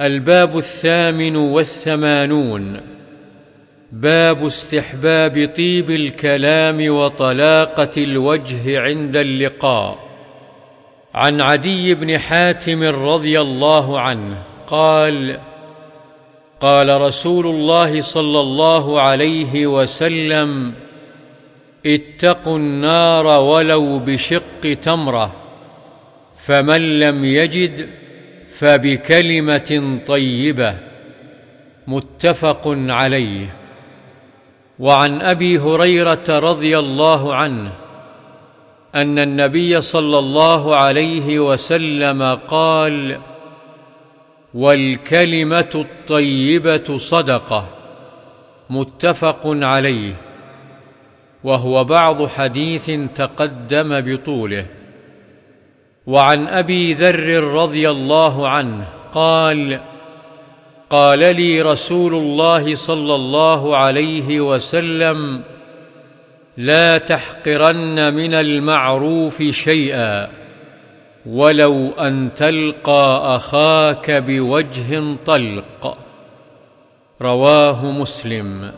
الباب الثامن والثمانون. باب استحباب طيب الكلام وطلاقة الوجه عند اللقاء. عن عدي بن حاتم رضي الله عنه قال قال رسول الله صلى الله عليه وسلم اتقوا النار ولو بشق تمرة فمن لم يجد فبكلمة طيبة متفق عليه. وعن أبي هريرة رضي الله عنه أن النبي صلى الله عليه وسلم قال والكلمة الطيبة صدقة متفق عليه. وهو بعض حديث تقدم بطوله. وعن أبي ذر رضي الله عنه قال قال لي رسول الله صلى الله عليه وسلم لا تحقرن من المعروف شيئا ولو أن تلقى أخاك بوجه طلق. رواه مسلم.